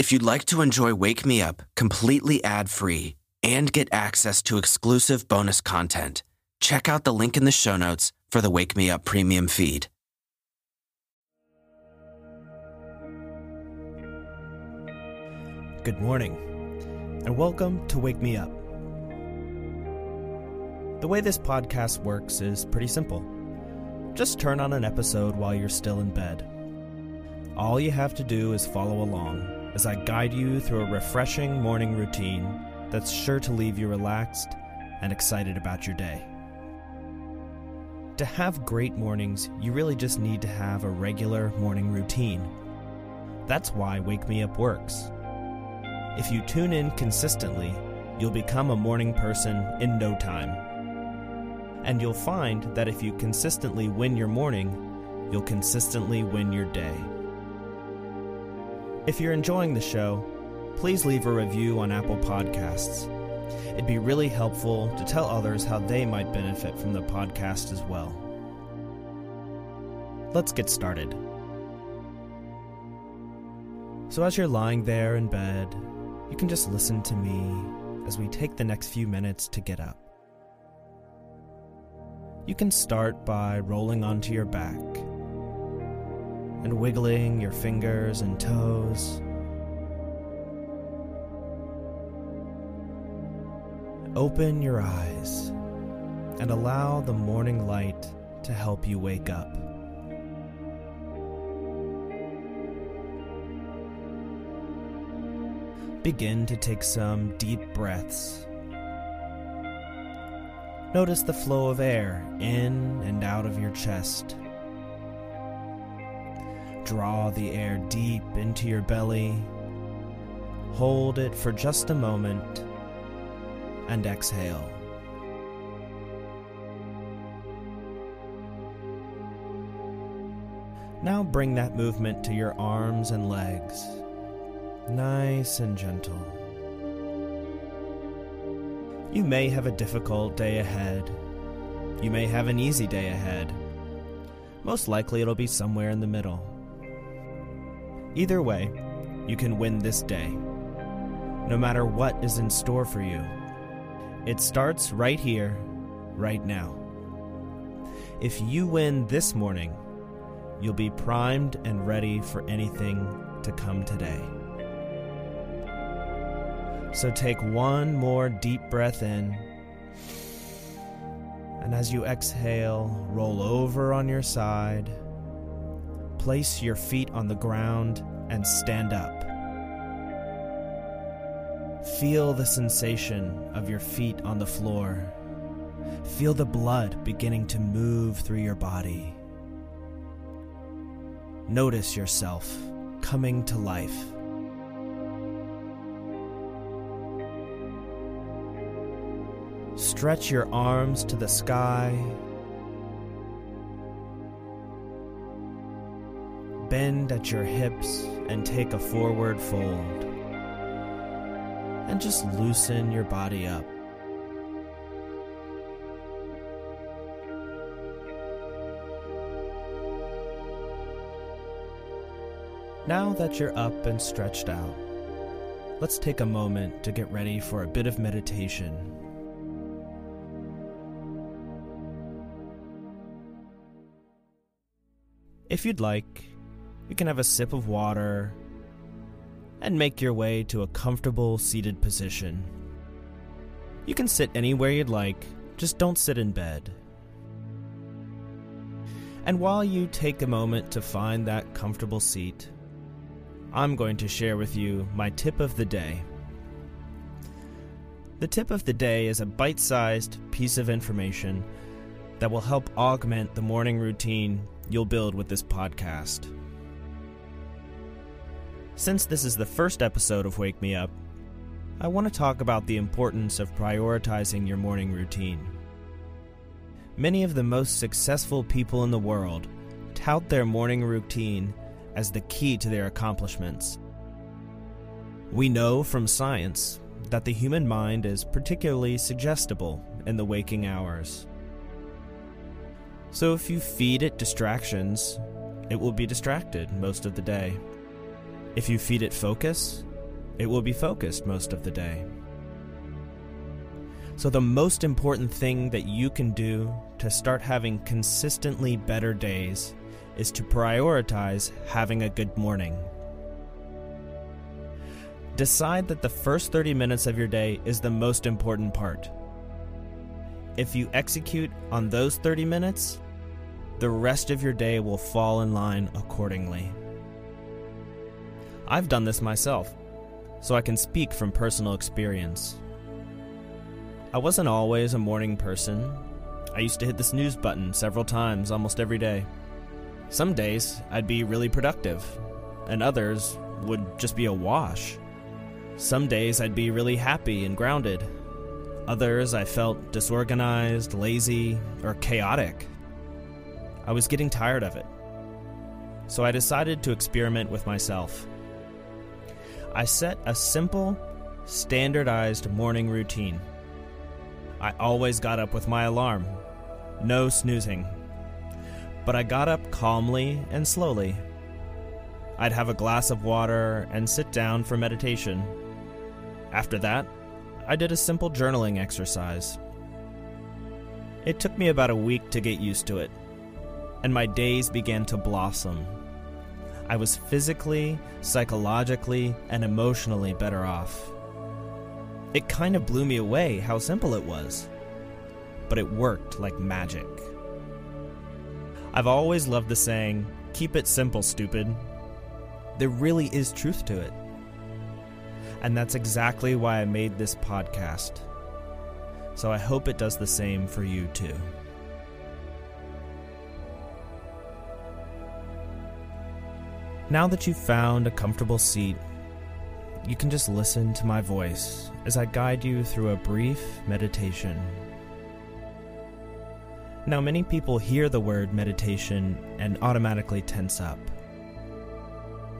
If you'd like to enjoy Wake Me Up completely ad free and get access to exclusive bonus content, check out the link in the show notes for the Wake Me Up premium feed. Good morning, and welcome to Wake Me Up. The way this podcast works is pretty simple. Just turn on an episode while you're still in bed. All you have to do is follow along as I guide you through a refreshing morning routine that's sure to leave you relaxed and excited about your day. To have great mornings, you really just need to have a regular morning routine. That's why Wake Me Up works. If you tune in consistently, you'll become a morning person in no time. And you'll find that if you consistently win your morning, you'll consistently win your day. If you're enjoying the show, please leave a review on Apple Podcasts. It'd be really helpful to tell others how they might benefit from the podcast as well. Let's get started. So, as you're lying there in bed, you can just listen to me as we take the next few minutes to get up. You can start by rolling onto your back and wiggling your fingers and toes. Open your eyes and allow the morning light to help you wake up. Begin to take some deep breaths. Notice the flow of air in and out of your chest. Draw the air deep into your belly. Hold it for just a moment and exhale. Now bring that movement to your arms and legs, nice and gentle. You may have a difficult day ahead. You may have an easy day ahead. Most likely, it'll be somewhere in the middle. Either way, you can win this day, no matter what is in store for you. It starts right here, right now. If you win this morning, you'll be primed and ready for anything to come today. So take one more deep breath in. And as you exhale, roll over on your side. Place your feet on the ground and stand up. Feel the sensation of your feet on the floor. Feel the blood beginning to move through your body. Notice yourself coming to life. Stretch your arms to the sky. Bend at your hips and take a forward fold. And just loosen your body up. Now that you're up and stretched out, let's take a moment to get ready for a bit of meditation. If you'd like, you can have a sip of water and make your way to a comfortable seated position. You can sit anywhere you'd like, just don't sit in bed. And while you take a moment to find that comfortable seat, I'm going to share with you my tip of the day. The tip of the day is a bite sized piece of information that will help augment the morning routine you'll build with this podcast. Since this is the first episode of Wake Me Up, I want to talk about the importance of prioritizing your morning routine. Many of the most successful people in the world tout their morning routine as the key to their accomplishments. We know from science that the human mind is particularly suggestible in the waking hours. So if you feed it distractions, it will be distracted most of the day. If you feed it focus, it will be focused most of the day. So, the most important thing that you can do to start having consistently better days is to prioritize having a good morning. Decide that the first 30 minutes of your day is the most important part. If you execute on those 30 minutes, the rest of your day will fall in line accordingly. I've done this myself, so I can speak from personal experience. I wasn't always a morning person. I used to hit the snooze button several times almost every day. Some days I'd be really productive, and others would just be a wash. Some days I'd be really happy and grounded. Others I felt disorganized, lazy, or chaotic. I was getting tired of it. So I decided to experiment with myself. I set a simple, standardized morning routine. I always got up with my alarm. No snoozing. But I got up calmly and slowly. I'd have a glass of water and sit down for meditation. After that, I did a simple journaling exercise. It took me about a week to get used to it, and my days began to blossom. I was physically, psychologically, and emotionally better off. It kind of blew me away how simple it was. But it worked like magic. I've always loved the saying, keep it simple, stupid. There really is truth to it. And that's exactly why I made this podcast. So I hope it does the same for you too. Now that you've found a comfortable seat you can just listen to my voice as I guide you through a brief meditation. Now, many people hear the word meditation and automatically tense up.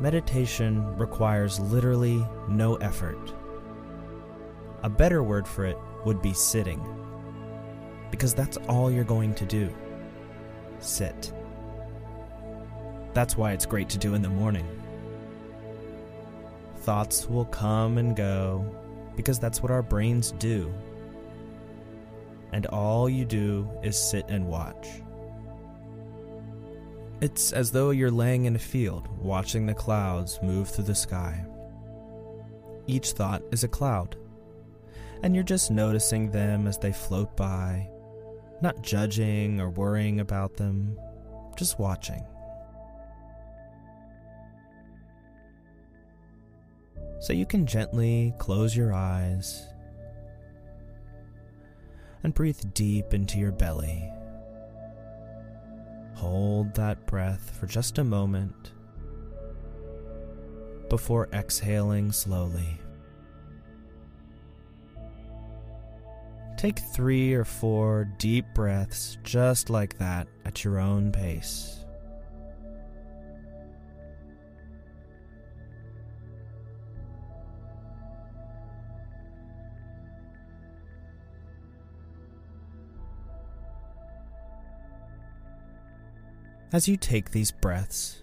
Meditation requires literally no effort. A better word for it would be sitting, because that's all you're going to do sit. That's why it's great to do in the morning. Thoughts will come and go because that's what our brains do. And all you do is sit and watch. It's as though you're laying in a field watching the clouds move through the sky. Each thought is a cloud, and you're just noticing them as they float by, not judging or worrying about them, just watching. So you can gently close your eyes and breathe deep into your belly. Hold that breath for just a moment before exhaling slowly. Take three or four deep breaths just like that at your own pace. As you take these breaths,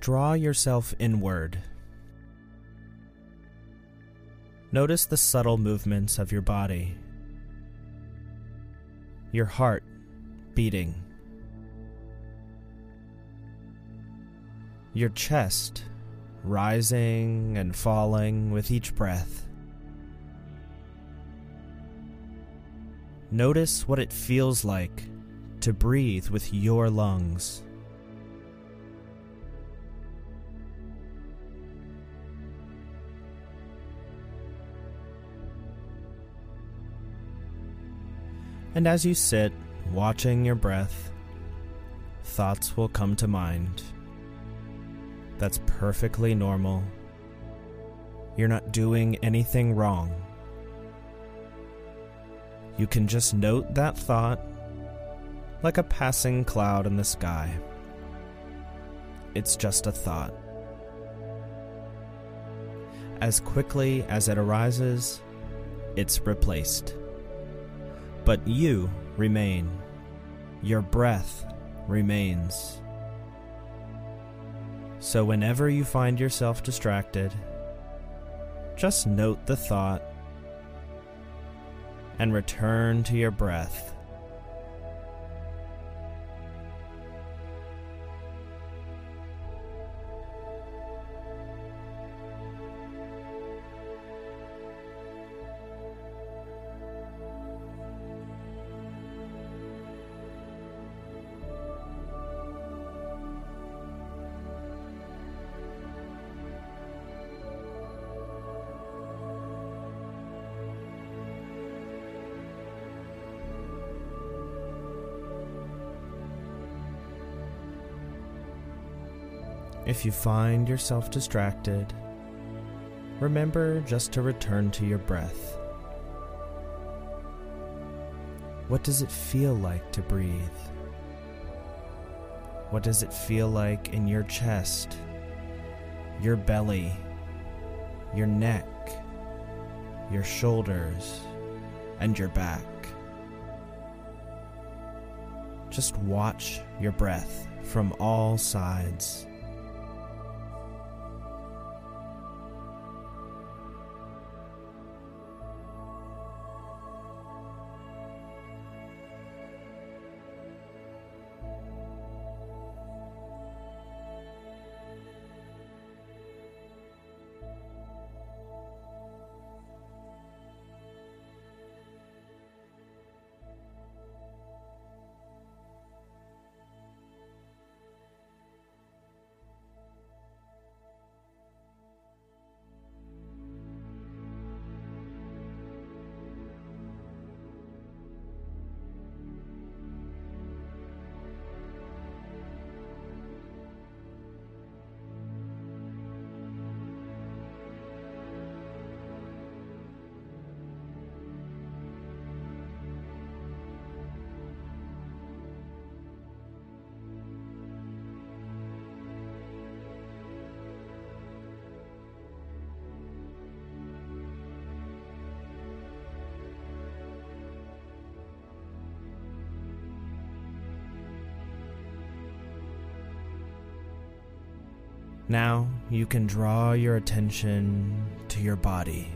draw yourself inward. Notice the subtle movements of your body, your heart beating, your chest rising and falling with each breath. Notice what it feels like to breathe with your lungs. And as you sit, watching your breath, thoughts will come to mind. That's perfectly normal. You're not doing anything wrong. You can just note that thought like a passing cloud in the sky. It's just a thought. As quickly as it arises, it's replaced. But you remain. Your breath remains. So, whenever you find yourself distracted, just note the thought and return to your breath. If you find yourself distracted, remember just to return to your breath. What does it feel like to breathe? What does it feel like in your chest, your belly, your neck, your shoulders, and your back? Just watch your breath from all sides. Now you can draw your attention to your body.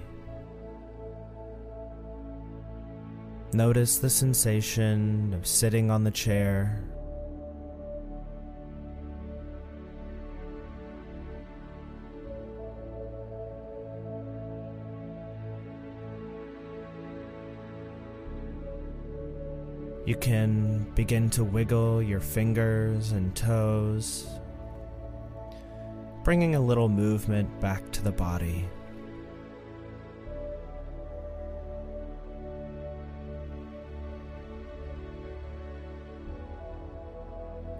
Notice the sensation of sitting on the chair. You can begin to wiggle your fingers and toes bringing a little movement back to the body.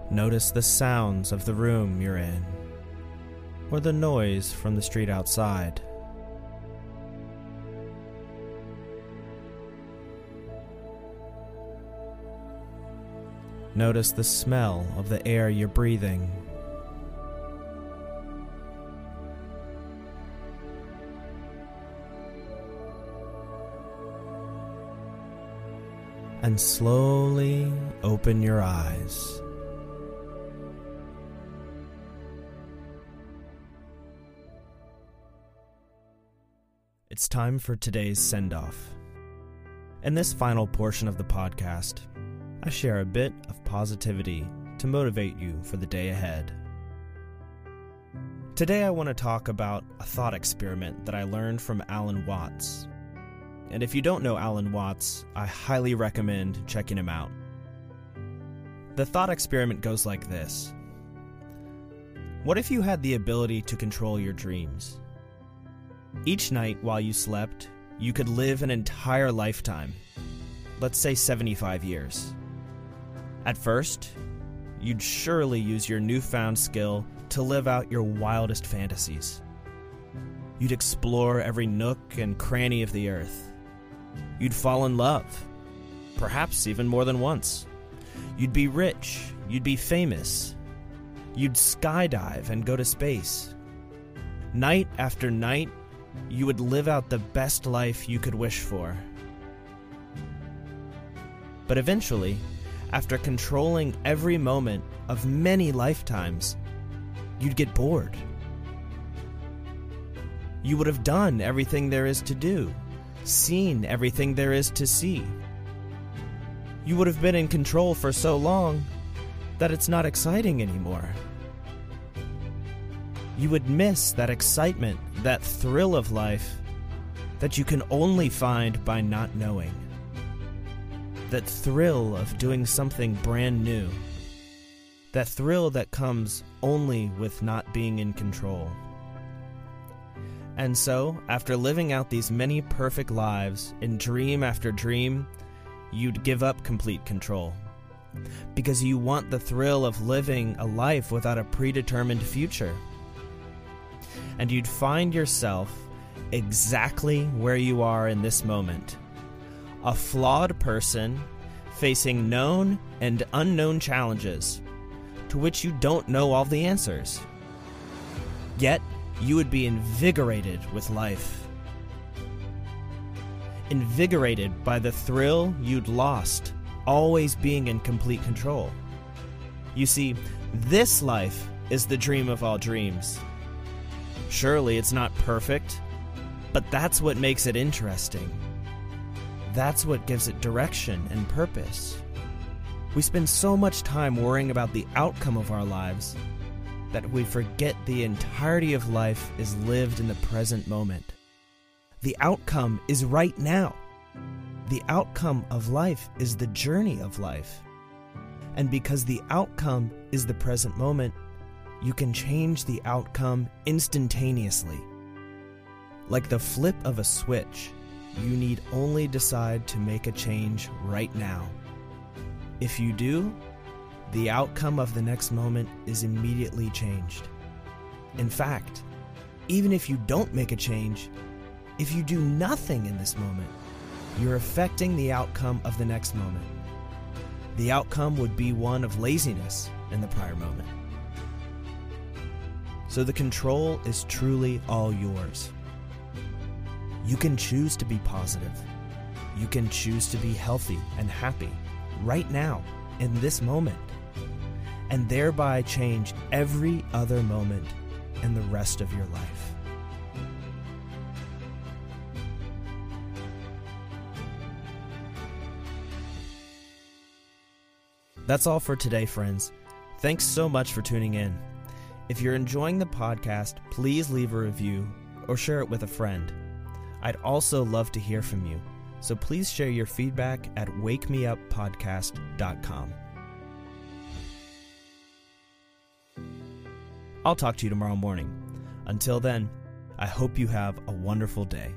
Notice the sounds of the room you're in, or the noise from the street outside. Notice the smell of the air you're breathing. And slowly open your eyes. It's time for today's send off. In this final portion of the podcast, I share a bit of positivity to motivate you for the day ahead. Today, I want to talk about a thought experiment that I learned from Alan Watts and if you don't know Alan Watts, I highly recommend checking him out. The thought experiment goes like this What if you had the ability to control your dreams? Each night while you slept, you could live an entire lifetime, let's say 75 years. At first, you'd surely use your newfound skill to live out your wildest fantasies. You'd explore every nook and cranny of the earth You'd fall in love, perhaps even more than once. You'd be rich, you'd be famous. You'd skydive and go to space. Night after night, you would live out the best life you could wish for. But eventually, after controlling every moment of many lifetimes, you'd get bored. You would have done everything there is to do, seen everything there is to see. You would have been in control for so long that it's not exciting anymore. You would miss that excitement, that thrill of life that you can only find by not knowing. That thrill of doing something brand new. That thrill that comes only with not being in control. And so, after living out these many perfect lives in dream after dream, you'd give up complete control. Because you want the thrill of living a life without a predetermined future. And you'd find yourself exactly where you are in this moment a flawed person facing known and unknown challenges to which you don't know all the answers. Yet, you would be invigorated with life. Invigorated by the thrill you'd lost, always being in complete control. You see, this life is the dream of all dreams. Surely it's not perfect, but that's what makes it interesting. That's what gives it direction and purpose. We spend so much time worrying about the outcome of our lives that we forget the entirety of life is lived in the present moment. The outcome is right now. The outcome of life is the journey of life. And because the outcome is the present moment, you can change the outcome instantaneously. Like the flip of a switch, you need only decide to make a change right now. If you do, the outcome of the next moment is immediately changed. In fact, even if you don't make a change, if you do nothing in this moment, you're affecting the outcome of the next moment. The outcome would be one of laziness in the prior moment. So the control is truly all yours. You can choose to be positive. You can choose to be healthy and happy right now, in this moment and thereby change every other moment in the rest of your life. That's all for today, friends. Thanks so much for tuning in. If you're enjoying the podcast, please leave a review or share it with a friend. I'd also love to hear from you, so please share your feedback at wakemeuppodcast.com. I'll talk to you tomorrow morning. Until then, I hope you have a wonderful day.